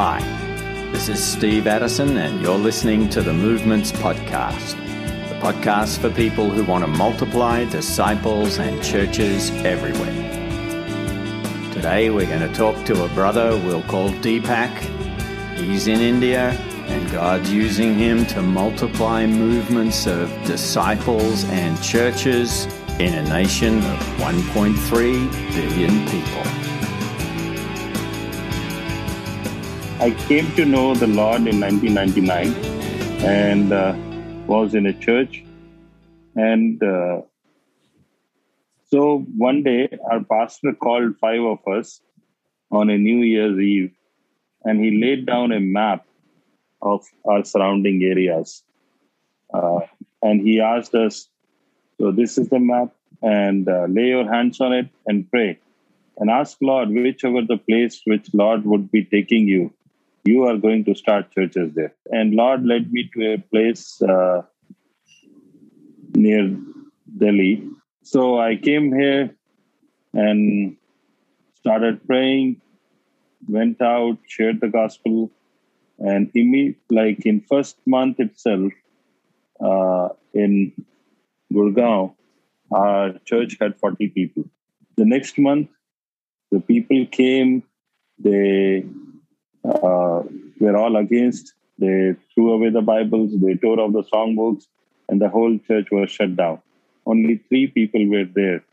Hi, this is Steve Addison, and you're listening to the Movements Podcast, the podcast for people who want to multiply disciples and churches everywhere. Today, we're going to talk to a brother we'll call Deepak. He's in India, and God's using him to multiply movements of disciples and churches in a nation of 1.3 billion people. I came to know the Lord in 1999 and uh, was in a church. And uh, so one day, our pastor called five of us on a New Year's Eve and he laid down a map of our surrounding areas. Uh, and he asked us, So, this is the map, and uh, lay your hands on it and pray. And ask Lord, whichever the place which Lord would be taking you, you are going to start churches there. And Lord led me to a place uh, near Delhi. So I came here and started praying, went out, shared the gospel, and imme- like in first month itself, uh, in Gurgaon, our church had 40 people. The next month, the people came, they uh, were all against. They threw away the Bibles, they tore off the songbooks, and the whole church was shut down. Only three people were there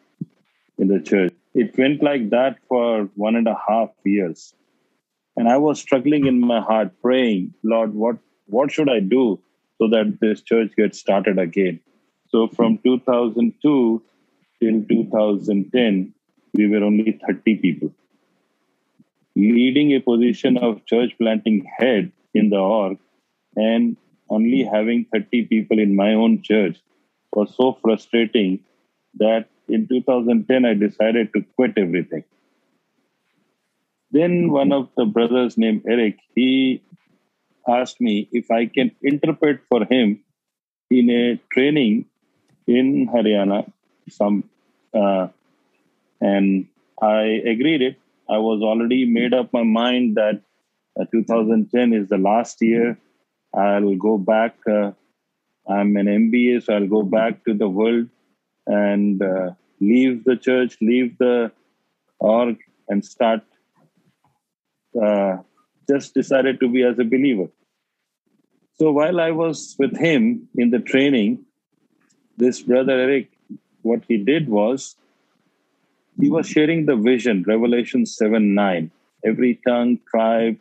in the church. It went like that for one and a half years. And I was struggling in my heart, praying, Lord, what, what should I do so that this church gets started again? So from 2002 till 2010, we were only 30 people leading a position of church planting head in the org and only having 30 people in my own church was so frustrating that in 2010 I decided to quit everything. Then one of the brothers named Eric, he asked me if I can interpret for him in a training in Haryana. Some uh, and I agreed it I was already made up my mind that uh, 2010 is the last year. I'll go back. Uh, I'm an MBA, so I'll go back to the world and uh, leave the church, leave the org, and start. Uh, just decided to be as a believer. So while I was with him in the training, this brother Eric, what he did was he was sharing the vision, Revelation 7 9. Every tongue, tribe,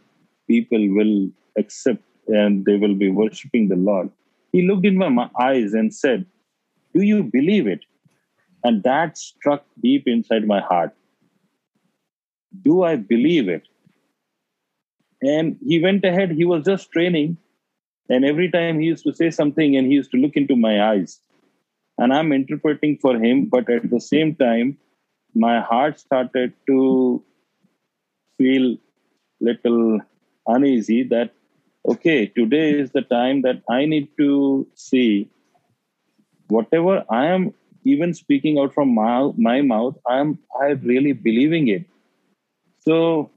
people will accept and they will be worshiping the Lord. He looked in my eyes and said, Do you believe it? And that struck deep inside my heart. Do I believe it? And he went ahead, he was just training. And every time he used to say something and he used to look into my eyes. And I'm interpreting for him, but at the same time, my heart started to feel little uneasy that okay today is the time that i need to see whatever i am even speaking out from my, my mouth i am i really believing it. So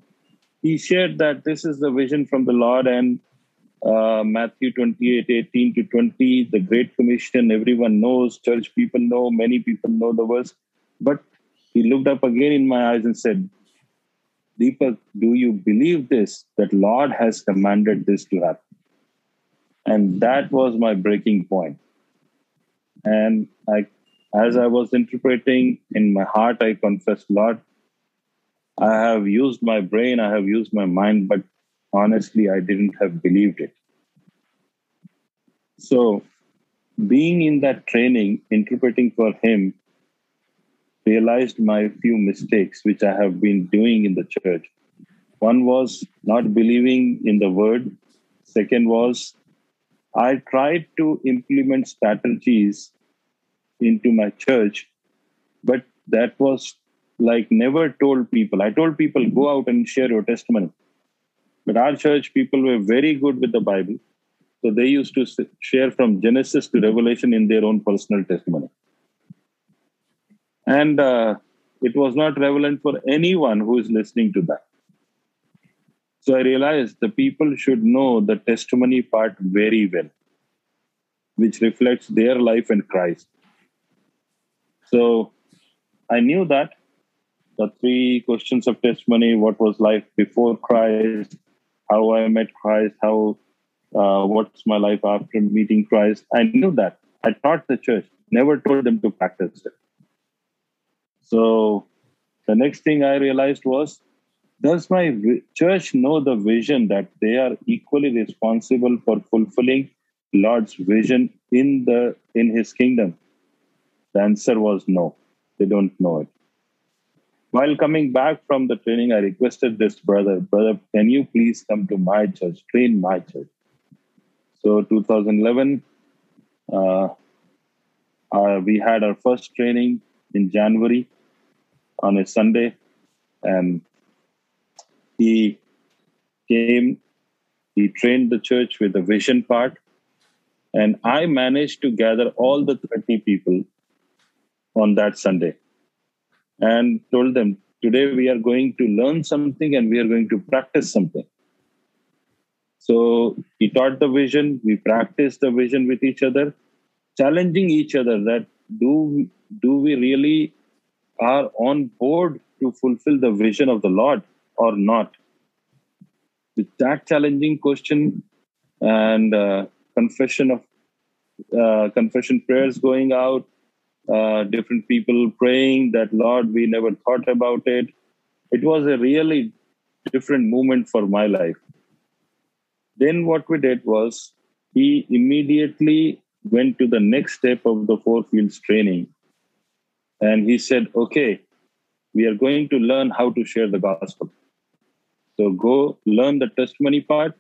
he shared that this is the vision from the lord and uh, matthew 28 18 to 20 the great commission everyone knows church people know many people know the verse. But he looked up again in my eyes and said, Deepak, do you believe this? That Lord has commanded this to happen. And that was my breaking point. And I, as I was interpreting in my heart, I confessed, Lord, I have used my brain, I have used my mind, but honestly, I didn't have believed it. So, being in that training, interpreting for him, realized my few mistakes which I have been doing in the church. One was not believing in the word. Second was I tried to implement strategies into my church, but that was like never told people. I told people, go out and share your testimony. But our church people were very good with the Bible. So they used to share from Genesis to Revelation in their own personal testimony and uh, it was not relevant for anyone who is listening to that So I realized the people should know the testimony part very well, which reflects their life in Christ. So I knew that the three questions of testimony what was life before Christ, how I met Christ, how uh, what's my life after meeting Christ. I knew that. I taught the church, never told them to practice it. So the next thing I realized was does my church know the vision that they are equally responsible for fulfilling Lord's vision in the in his kingdom? The answer was no. They don't know it. While coming back from the training, I requested this brother, brother, can you please come to my church, train my church? So 2011, uh, uh, we had our first training in January on a Sunday, and he came, he trained the church with the vision part, and I managed to gather all the 30 people on that Sunday and told them, Today we are going to learn something and we are going to practice something. So he taught the vision, we practiced the vision with each other, challenging each other that do, do we really are on board to fulfill the vision of the Lord or not? With that challenging question and uh, confession of uh, confession prayers going out, uh, different people praying that Lord, we never thought about it. It was a really different moment for my life. Then what we did was he immediately went to the next step of the four fields training and he said, okay, we are going to learn how to share the gospel. So go learn the testimony part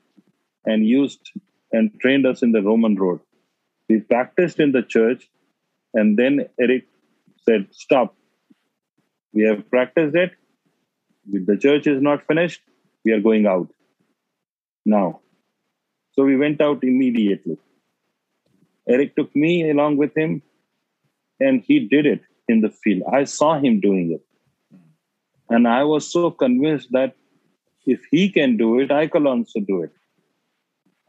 and used and trained us in the Roman road. We practiced in the church, and then Eric said, Stop. We have practiced it. The church is not finished. We are going out now. So we went out immediately. Eric took me along with him, and he did it in the field. I saw him doing it. And I was so convinced that if he can do it, I can also do it.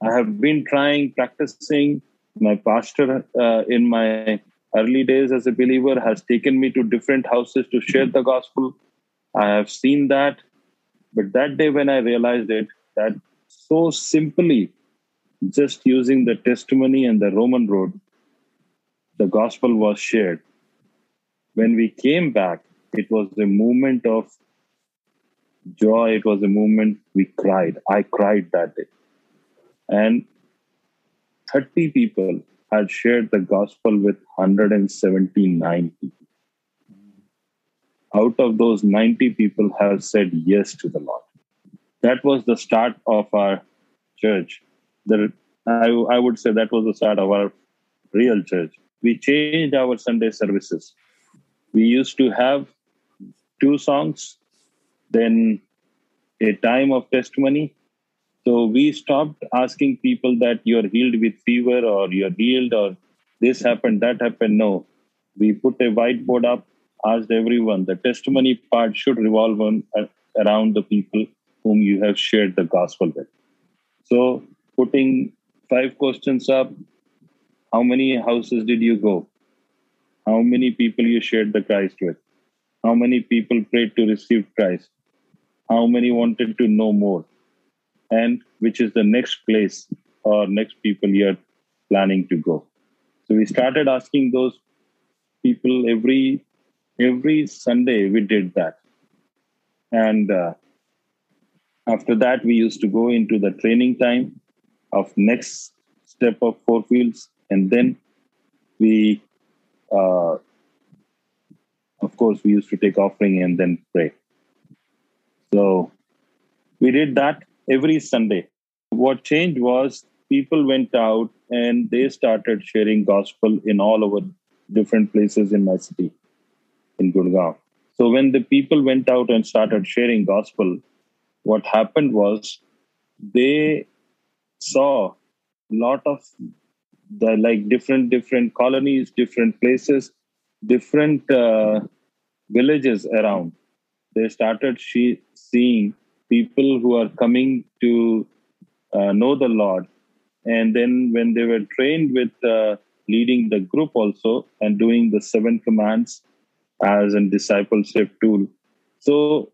I have been trying, practicing. My pastor uh, in my early days as a believer has taken me to different houses to share the gospel. I have seen that. But that day when I realized it, that so simply, just using the testimony and the Roman road, the gospel was shared when we came back, it was a moment of joy. It was a moment we cried. I cried that day. And 30 people had shared the gospel with 179 people. Out of those, 90 people have said yes to the Lord. That was the start of our church. The, I, I would say that was the start of our real church. We changed our Sunday services we used to have two songs, then a time of testimony. So we stopped asking people that you're healed with fever or you're healed or this happened, that happened. No, we put a whiteboard up, asked everyone. The testimony part should revolve on, uh, around the people whom you have shared the gospel with. So putting five questions up, how many houses did you go? How many people you shared the Christ with, how many people prayed to receive Christ, how many wanted to know more, and which is the next place or next people you're planning to go. So we started asking those people every every Sunday. We did that, and uh, after that we used to go into the training time of next step of four fields, and then we uh, of course, we used to take offering and then pray. So we did that every Sunday. What changed was people went out and they started sharing gospel in all over different places in my city, in Gurgaon. So when the people went out and started sharing gospel, what happened was they saw a lot of the like different different colonies different places different uh, villages around they started she- seeing people who are coming to uh, know the Lord. And then when they were trained with uh, leading the group also and doing the seven commands as a discipleship tool, so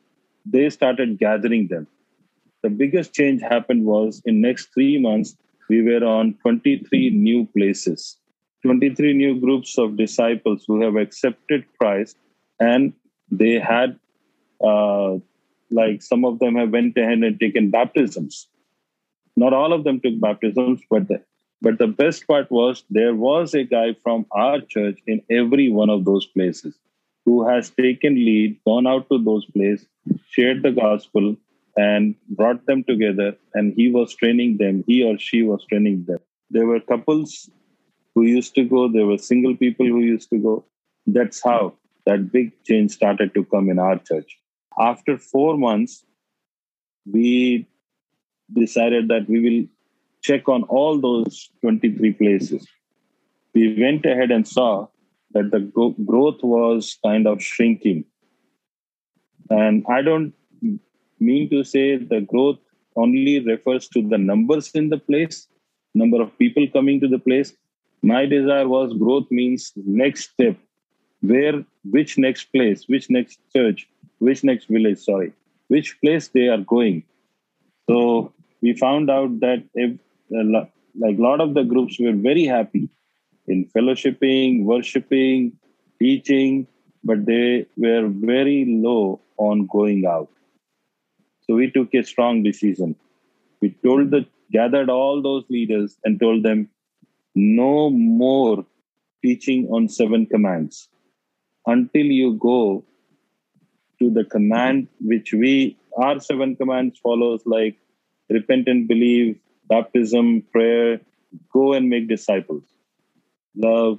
they started gathering them. The biggest change happened was in next three months we were on 23 new places, 23 new groups of disciples who have accepted Christ, and they had uh, like some of them have went ahead and taken baptisms. Not all of them took baptisms, but the, but the best part was there was a guy from our church in every one of those places who has taken lead, gone out to those places, shared the gospel, and brought them together. And he was training them. He or she was training them. There were couples who used to go. There were single people who used to go. That's how that big change started to come in our church. After four months, we decided that we will check on all those 23 places. We went ahead and saw that the growth was kind of shrinking. And I don't mean to say the growth only refers to the numbers in the place, number of people coming to the place. My desire was growth means next step, where, which next place, which next church, which next village, sorry, which place they are going. So we found out that if, uh, like a lot of the groups were very happy in fellowshipping, worshiping, teaching, but they were very low on going out. So we took a strong decision. We told the gathered all those leaders and told them no more teaching on seven commands until you go to the command which we our seven commands follows like repent and believe, baptism, prayer, go and make disciples, love,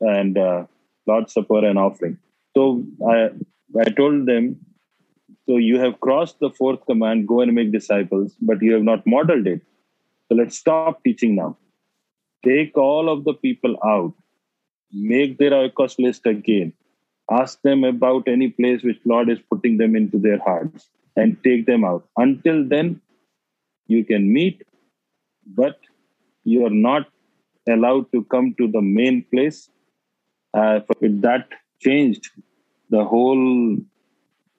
and uh, Lord's Supper and offering. So I, I told them, so you have crossed the fourth command, go and make disciples, but you have not modeled it. So let's stop teaching now. Take all of the people out, make their oikos list again, ask them about any place which Lord is putting them into their hearts, and take them out. Until then, you can meet, but you are not allowed to come to the main place. Uh, that changed the whole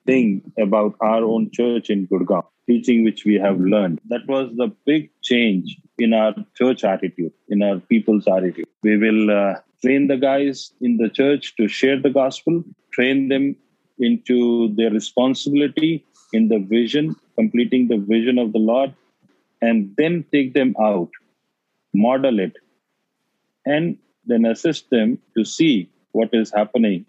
thing about our own church in Gurgaon, teaching which we have learned. That was the big change in our church attitude, in our people's attitude. We will uh, train the guys in the church to share the gospel, train them into their responsibility in the vision, completing the vision of the Lord, and then take them out, model it, and then assist them to see what is happening,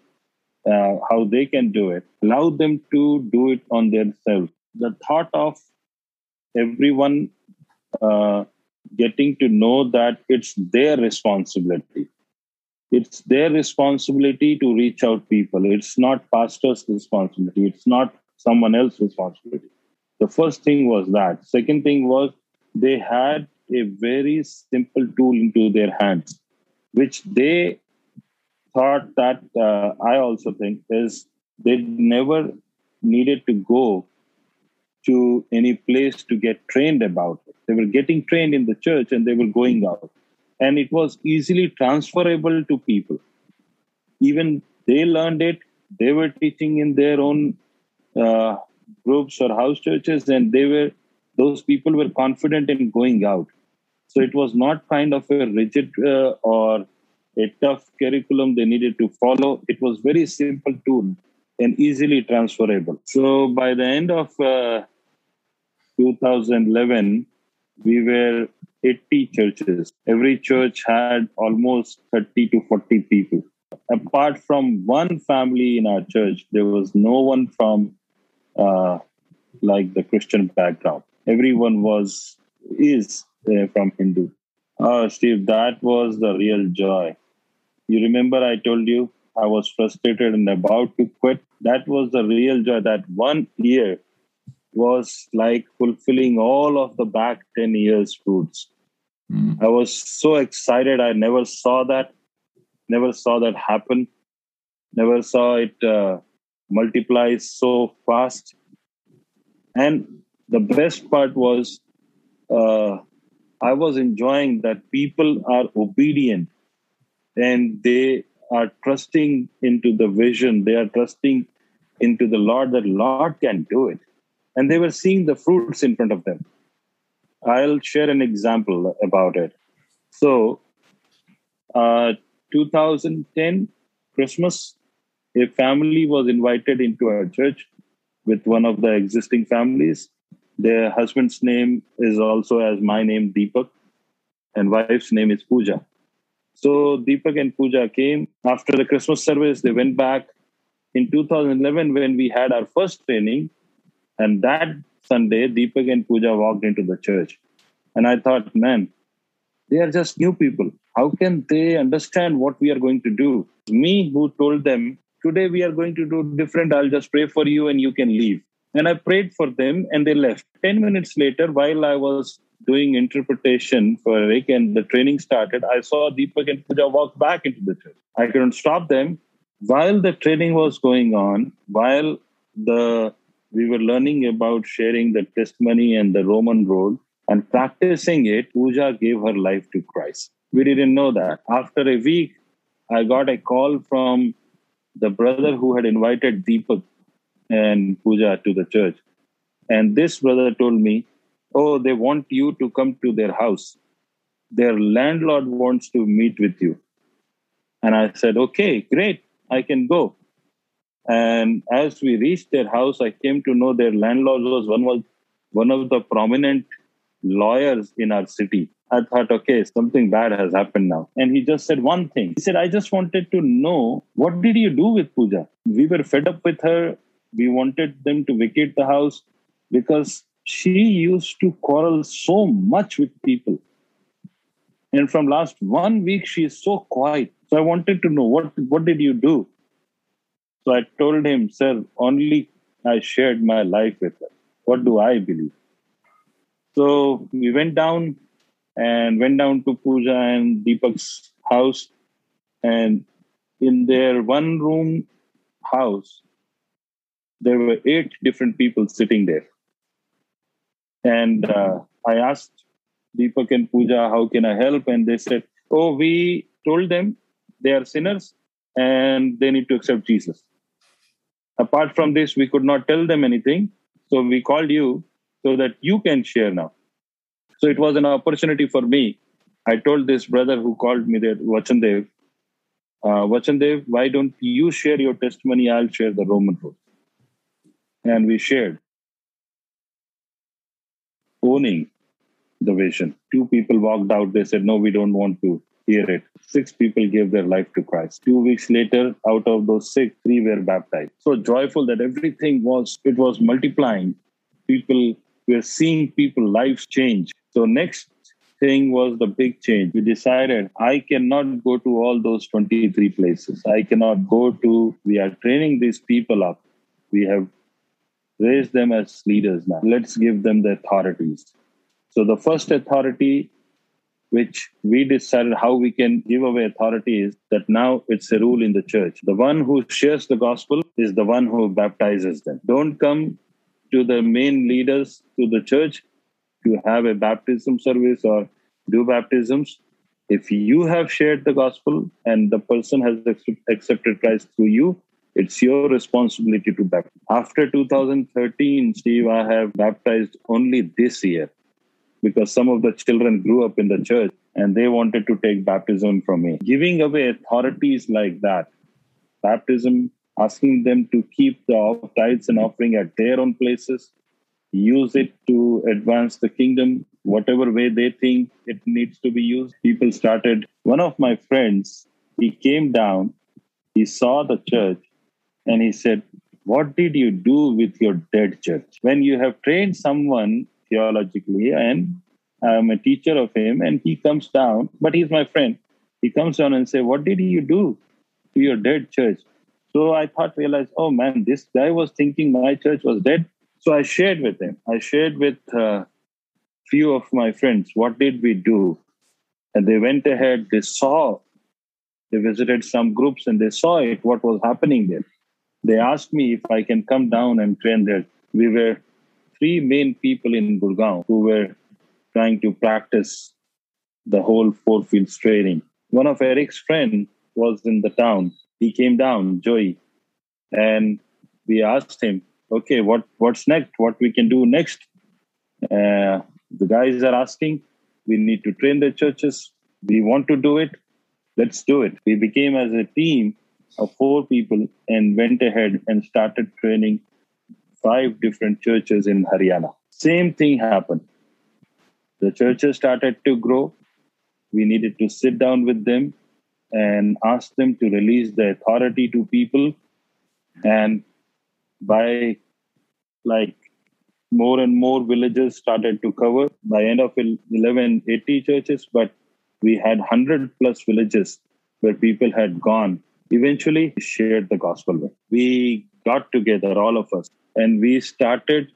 uh, how they can do it, allow them to do it on themselves. The thought of everyone uh, getting to know that it's their responsibility. It's their responsibility to reach out people. It's not pastor's responsibility. It's not someone else's responsibility. The first thing was that. Second thing was they had a very simple tool into their hands, which they thought that uh, I also think is they never needed to go to any place to get trained about it. They were getting trained in the church and they were going out. And it was easily transferable to people. Even they learned it, they were teaching in their own uh, groups or house churches, and they were those people were confident in going out. So it was not kind of a rigid uh, or a tough curriculum they needed to follow. It was very simple tool and easily transferable. So by the end of uh, 2011, we were 80 churches. Every church had almost 30 to 40 people. Apart from one family in our church, there was no one from uh, like the Christian background everyone was is uh, from Hindu. Oh, Steve, that was the real joy. You remember I told you I was frustrated and about to quit. That was the real joy. That one year was like fulfilling all of the back 10 years fruits. Mm. I was so excited. I never saw that, never saw that happen, never saw it uh, multiply so fast. And the best part was uh, I was enjoying that people are obedient and they are trusting into the vision. They are trusting into the Lord that Lord can do it. And they were seeing the fruits in front of them. I'll share an example about it. So, uh, 2010 Christmas, a family was invited into our church with one of the existing families. Their husband's name is also as my name, Deepak, and wife's name is Pooja. So Deepak and Pooja came after the Christmas service. They went back in 2011 when we had our first training, and that Sunday, Deepak and Pooja walked into the church, and I thought, man, they are just new people. How can they understand what we are going to do? Me, who told them, today we are going to do different. I'll just pray for you and you can leave. And I prayed for them and they left. 10 minutes later, while I was doing interpretation for Eric and the training started, I saw Deepak and Puja walk back into the church. I couldn't stop them. While the training was going on, while the we were learning about sharing the testimony and the Roman road and practicing it, Puja gave her life to Christ. We didn't know that. After a week, I got a call from the brother who had invited Deepak and Puja to the church. And this brother told me, Oh, they want you to come to their house. Their landlord wants to meet with you. And I said, Okay, great, I can go. And as we reached their house, I came to know their landlord was one was one of the prominent lawyers in our city. I thought, okay, something bad has happened now. And he just said one thing. He said, I just wanted to know what did you do with puja We were fed up with her. We wanted them to vacate the house because she used to quarrel so much with people. And from last one week, she is so quiet. So I wanted to know what what did you do? So I told him, sir, only I shared my life with her. What do I believe? So we went down and went down to Pooja and Deepak's house. And in their one room house, there were eight different people sitting there. And uh, I asked Deepak and Pooja, how can I help? And they said, oh, we told them they are sinners and they need to accept Jesus. Apart from this, we could not tell them anything. So we called you so that you can share now. So it was an opportunity for me. I told this brother who called me there, Vachandev, uh, Vachandev, why don't you share your testimony? I'll share the Roman road. And we shared. Owning the vision. Two people walked out. They said, No, we don't want to hear it. Six people gave their life to Christ. Two weeks later, out of those six, three were baptized. So joyful that everything was, it was multiplying. People were seeing people lives change so next thing was the big change. We decided I cannot go to all those 23 places. I cannot go to, we are training these people up. We have raised them as leaders now. Let's give them the authorities. So the first authority which we decided how we can give away authority is that now it's a rule in the church. The one who shares the gospel is the one who baptizes them. Don't come to the main leaders to the church to have a baptism service or do baptisms, if you have shared the gospel and the person has accepted Christ through you, it's your responsibility to baptize. After 2013, Steve, I have baptized only this year because some of the children grew up in the church and they wanted to take baptism from me. Giving away authorities like that, baptism, asking them to keep the tithes and offering at their own places, use it to advance the kingdom whatever way they think it needs to be used people started one of my friends he came down he saw the church and he said what did you do with your dead church when you have trained someone theologically and i'm a teacher of him and he comes down but he's my friend he comes down and say what did you do to your dead church so i thought realized oh man this guy was thinking my church was dead so I shared with him. I shared with a uh, few of my friends what did we do, and they went ahead. They saw, they visited some groups, and they saw it what was happening there. They asked me if I can come down and train there. We were three main people in Gurgaon who were trying to practice the whole four fields training. One of Eric's friend was in the town. He came down, Joey, and we asked him, "Okay, what what's next? What we can do next?" Uh, the guys are asking. We need to train the churches. We want to do it. Let's do it. We became as a team of four people and went ahead and started training five different churches in Haryana. Same thing happened. The churches started to grow. We needed to sit down with them and ask them to release the authority to people. And by like more and more villages started to cover by end of 11 80 churches but we had 100 plus villages where people had gone eventually shared the gospel with. we got together all of us and we started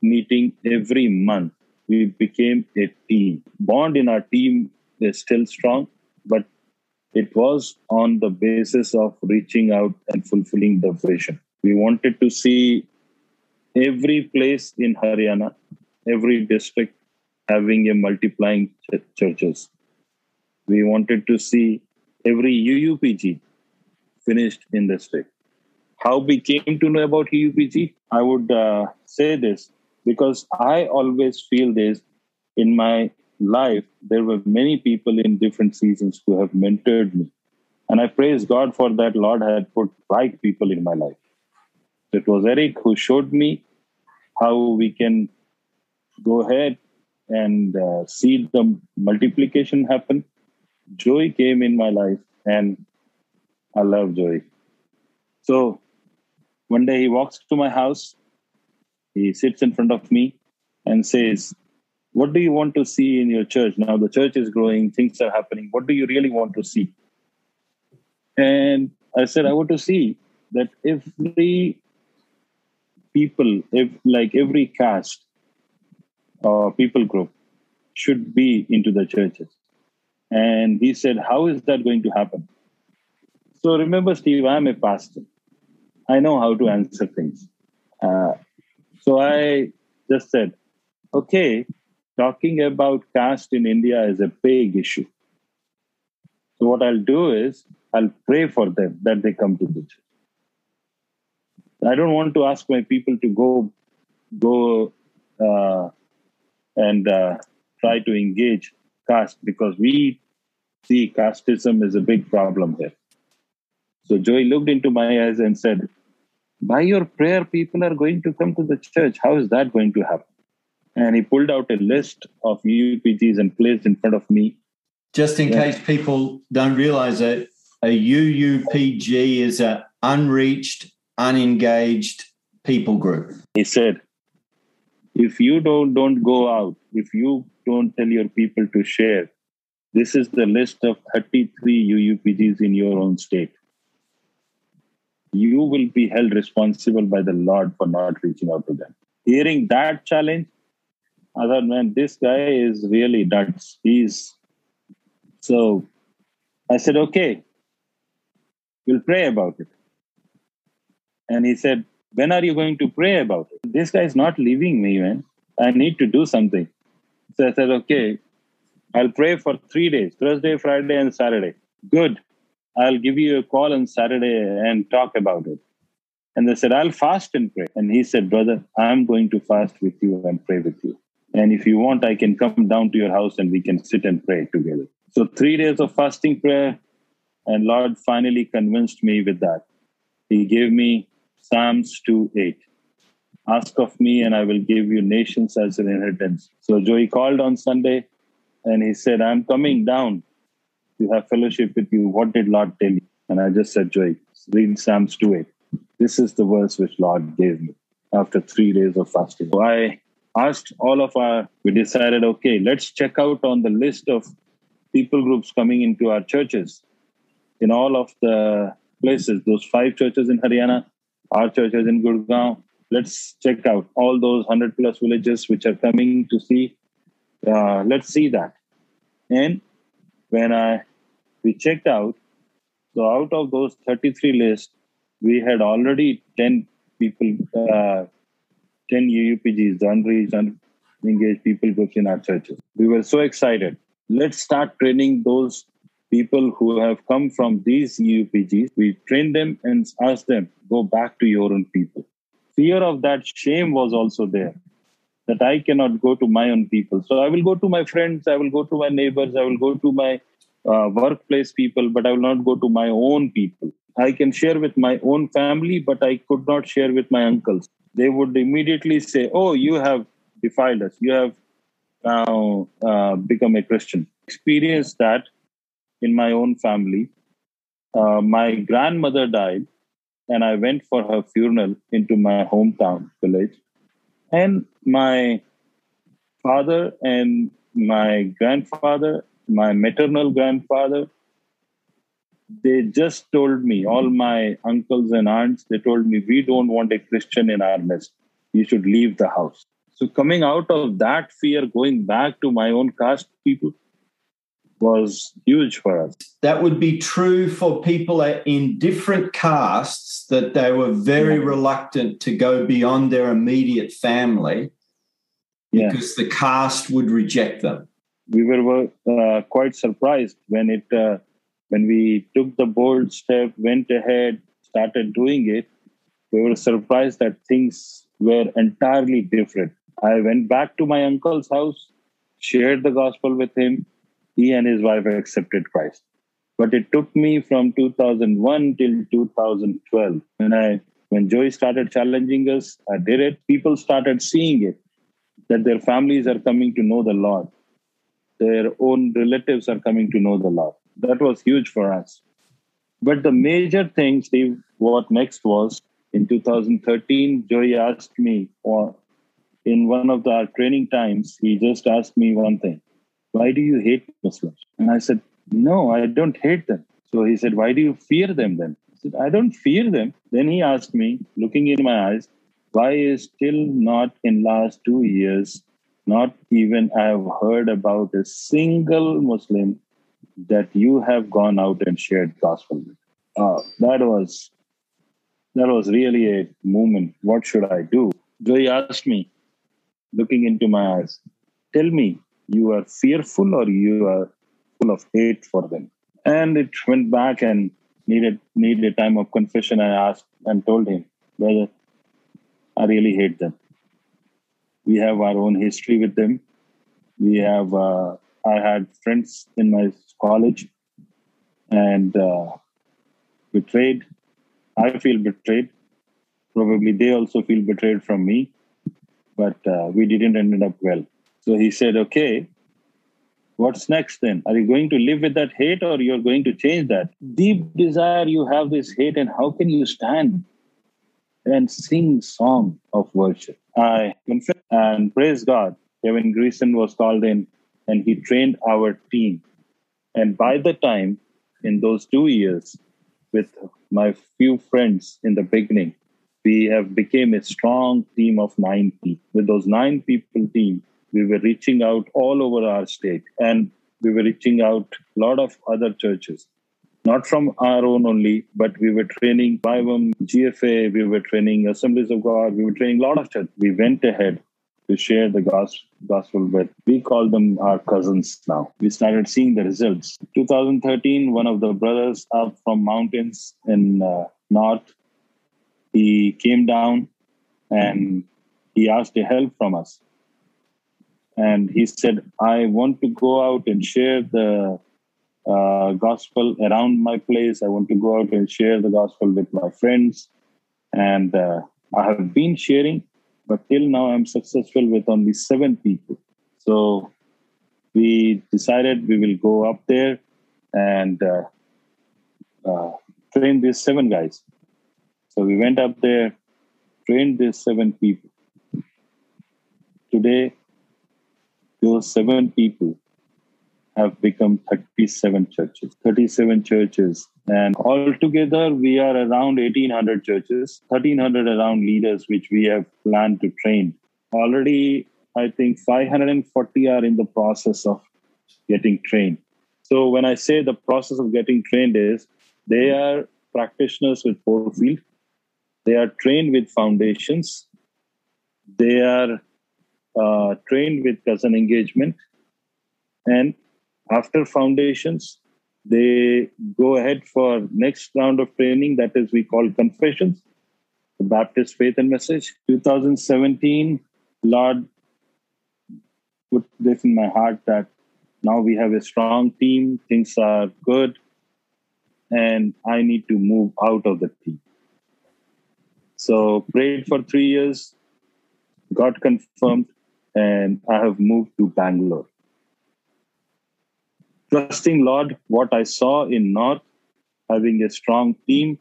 meeting every month we became a team bond in our team is still strong but it was on the basis of reaching out and fulfilling the vision we wanted to see every place in Haryana, every district having a multiplying ch- churches. We wanted to see every UUPG finished in the state. How we came to know about UUPG? I would uh, say this because I always feel this in my life. There were many people in different seasons who have mentored me. And I praise God for that. Lord had put right people in my life. It was Eric who showed me how we can go ahead and uh, see the multiplication happen. Joy came in my life, and I love Joey. So one day he walks to my house, he sits in front of me and says, What do you want to see in your church? Now the church is growing, things are happening. What do you really want to see? And I said, I want to see that every people, if like every caste or people group, should be into the churches. And he said, How is that going to happen? So remember, Steve, I'm a pastor. I know how to answer things. Uh, so I just said, okay, talking about caste in India is a big issue. So what I'll do is I'll pray for them that they come to the church. I don't want to ask my people to go go uh, and uh, try to engage caste because we see casteism is a big problem here. So Joey looked into my eyes and said, "By your prayer, people are going to come to the church. How is that going to happen?" And he pulled out a list of UUPGs and placed in front of me. Just in yeah. case people don't realize it, a UUPG is an unreached unengaged people group. He said, if you don't don't go out, if you don't tell your people to share, this is the list of 33 UUPGs in your own state. You will be held responsible by the Lord for not reaching out to them. Hearing that challenge, I thought, man, this guy is really nuts. He's so I said, okay, we'll pray about it. And he said, When are you going to pray about it? This guy is not leaving me, man. I need to do something. So I said, Okay, I'll pray for three days Thursday, Friday, and Saturday. Good. I'll give you a call on Saturday and talk about it. And they said, I'll fast and pray. And he said, Brother, I'm going to fast with you and pray with you. And if you want, I can come down to your house and we can sit and pray together. So, three days of fasting prayer. And Lord finally convinced me with that. He gave me Psalms 2 8. Ask of me, and I will give you nations as an inheritance. So Joey called on Sunday and he said, I'm coming down to have fellowship with you. What did Lord tell you? And I just said, Joey, read Psalms 2 8. This is the verse which Lord gave me after three days of fasting. So I asked all of our, we decided, okay, let's check out on the list of people groups coming into our churches in all of the places, those five churches in Haryana, our churches in Gurgaon. Let's check out all those 100 plus villages which are coming to see. Uh, let's see that. And when I we checked out, so out of those 33 lists, we had already 10 people, uh, 10 UPGs, the unreached, unengaged people groups in our churches. We were so excited. Let's start training those people who have come from these UPGs. We train them and ask them, go back to your own people. Fear of that shame was also there that I cannot go to my own people. So I will go to my friends, I will go to my neighbors, I will go to my uh, workplace people, but I will not go to my own people. I can share with my own family, but I could not share with my uncles. They would immediately say, Oh, you have defiled us. You have now uh, become a Christian. Experienced that in my own family. Uh, my grandmother died, and I went for her funeral into my hometown village. And my father and my grandfather, my maternal grandfather, they just told me, all my uncles and aunts, they told me, we don't want a Christian in our midst. You should leave the house. So, coming out of that fear, going back to my own caste people was huge for us. That would be true for people in different castes that they were very yeah. reluctant to go beyond their immediate family yeah. because the caste would reject them. We were uh, quite surprised when it uh, when we took the bold step, went ahead, started doing it. We were surprised that things were entirely different. I went back to my uncle's house, shared the gospel with him. He and his wife accepted Christ. But it took me from 2001 till 2012. When I when Joey started challenging us, I did it. People started seeing it that their families are coming to know the Lord. Their own relatives are coming to know the Lord. That was huge for us. But the major thing, Steve, what next was in 2013, Joey asked me, or in one of our training times, he just asked me one thing Why do you hate Muslims? And I said, No, I don't hate them. So he said, Why do you fear them then? I said, I don't fear them. Then he asked me, looking in my eyes, why is still not in last two years, not even I have heard about a single Muslim that you have gone out and shared gospel with. Uh, that was that was really a moment. What should I do? Joey asked me, looking into my eyes, tell me, you are fearful or you are full of hate for them? And it went back and needed needed a time of confession. I asked and told him, brother, I really hate them. We have our own history with them. We have. Uh, I had friends in my college, and uh, betrayed. I feel betrayed. Probably they also feel betrayed from me, but uh, we didn't end up well. So he said, "Okay, what's next then? Are you going to live with that hate, or you're going to change that? Deep desire you have this hate, and how can you stand and sing song of worship. I confess and praise God. Kevin Greeson was called in and he trained our team. And by the time, in those two years, with my few friends in the beginning, we have became a strong team of nine people. With those nine people team, we were reaching out all over our state and we were reaching out a lot of other churches not from our own only, but we were training BIVM, GFA, we were training Assemblies of God, we were training a lot of church. We went ahead to share the gospel with. We call them our cousins now. We started seeing the results. 2013, one of the brothers up from mountains in uh, north, he came down and he asked a help from us. And he said, I want to go out and share the uh, gospel around my place. I want to go out and share the gospel with my friends. And uh, I have been sharing, but till now I'm successful with only seven people. So we decided we will go up there and uh, uh train these seven guys. So we went up there, trained these seven people. Today, those seven people have become 37 churches. 37 churches. And altogether we are around 1800 churches 1300 around leaders which we have planned to train. Already i think 540 are in the process of getting trained. So when i say the process of getting trained is they are practitioners with four field. They are trained with foundations. They are uh, trained with cousin engagement. And after foundations, they go ahead for next round of training that is we call confessions the baptist faith and message. 2017 lord put this in my heart that now we have a strong team things are good and i need to move out of the team. So prayed for three years got confirmed and i have moved to bangalore trusting Lord, what I saw in North, having a strong team,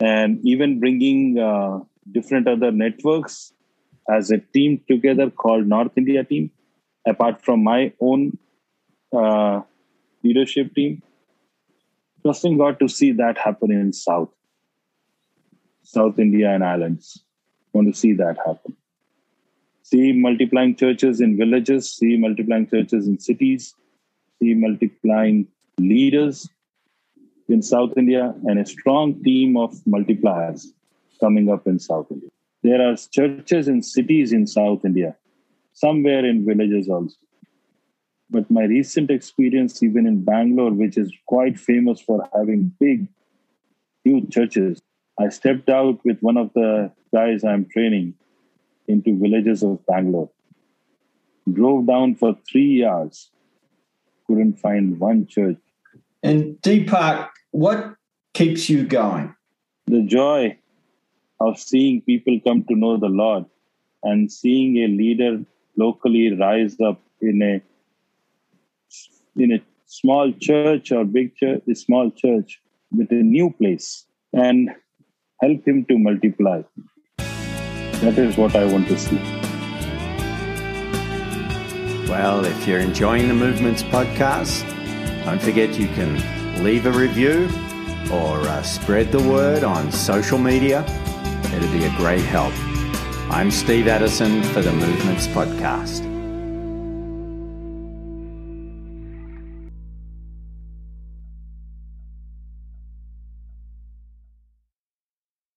and even bringing uh, different other networks as a team together called North India team, apart from my own uh, leadership team. Trusting God to see that happen in South, South India and islands. Want to see that happen. See multiplying churches in villages, see multiplying churches in cities, multiplying leaders in South India and a strong team of multipliers coming up in South India. There are churches in cities in South India, somewhere in villages also. But my recent experience, even in Bangalore, which is quite famous for having big, huge churches, I stepped out with one of the guys I'm training into villages of Bangalore. Drove down for three hours couldn't find one church. And Deepak, what keeps you going? The joy of seeing people come to know the Lord and seeing a leader locally rise up in a in a small church or big church, a small church with a new place and help him to multiply. That is what I want to see. Well, if you're enjoying the Movements podcast, don't forget you can leave a review or uh, spread the word on social media. It'd be a great help. I'm Steve Addison for the Movements podcast.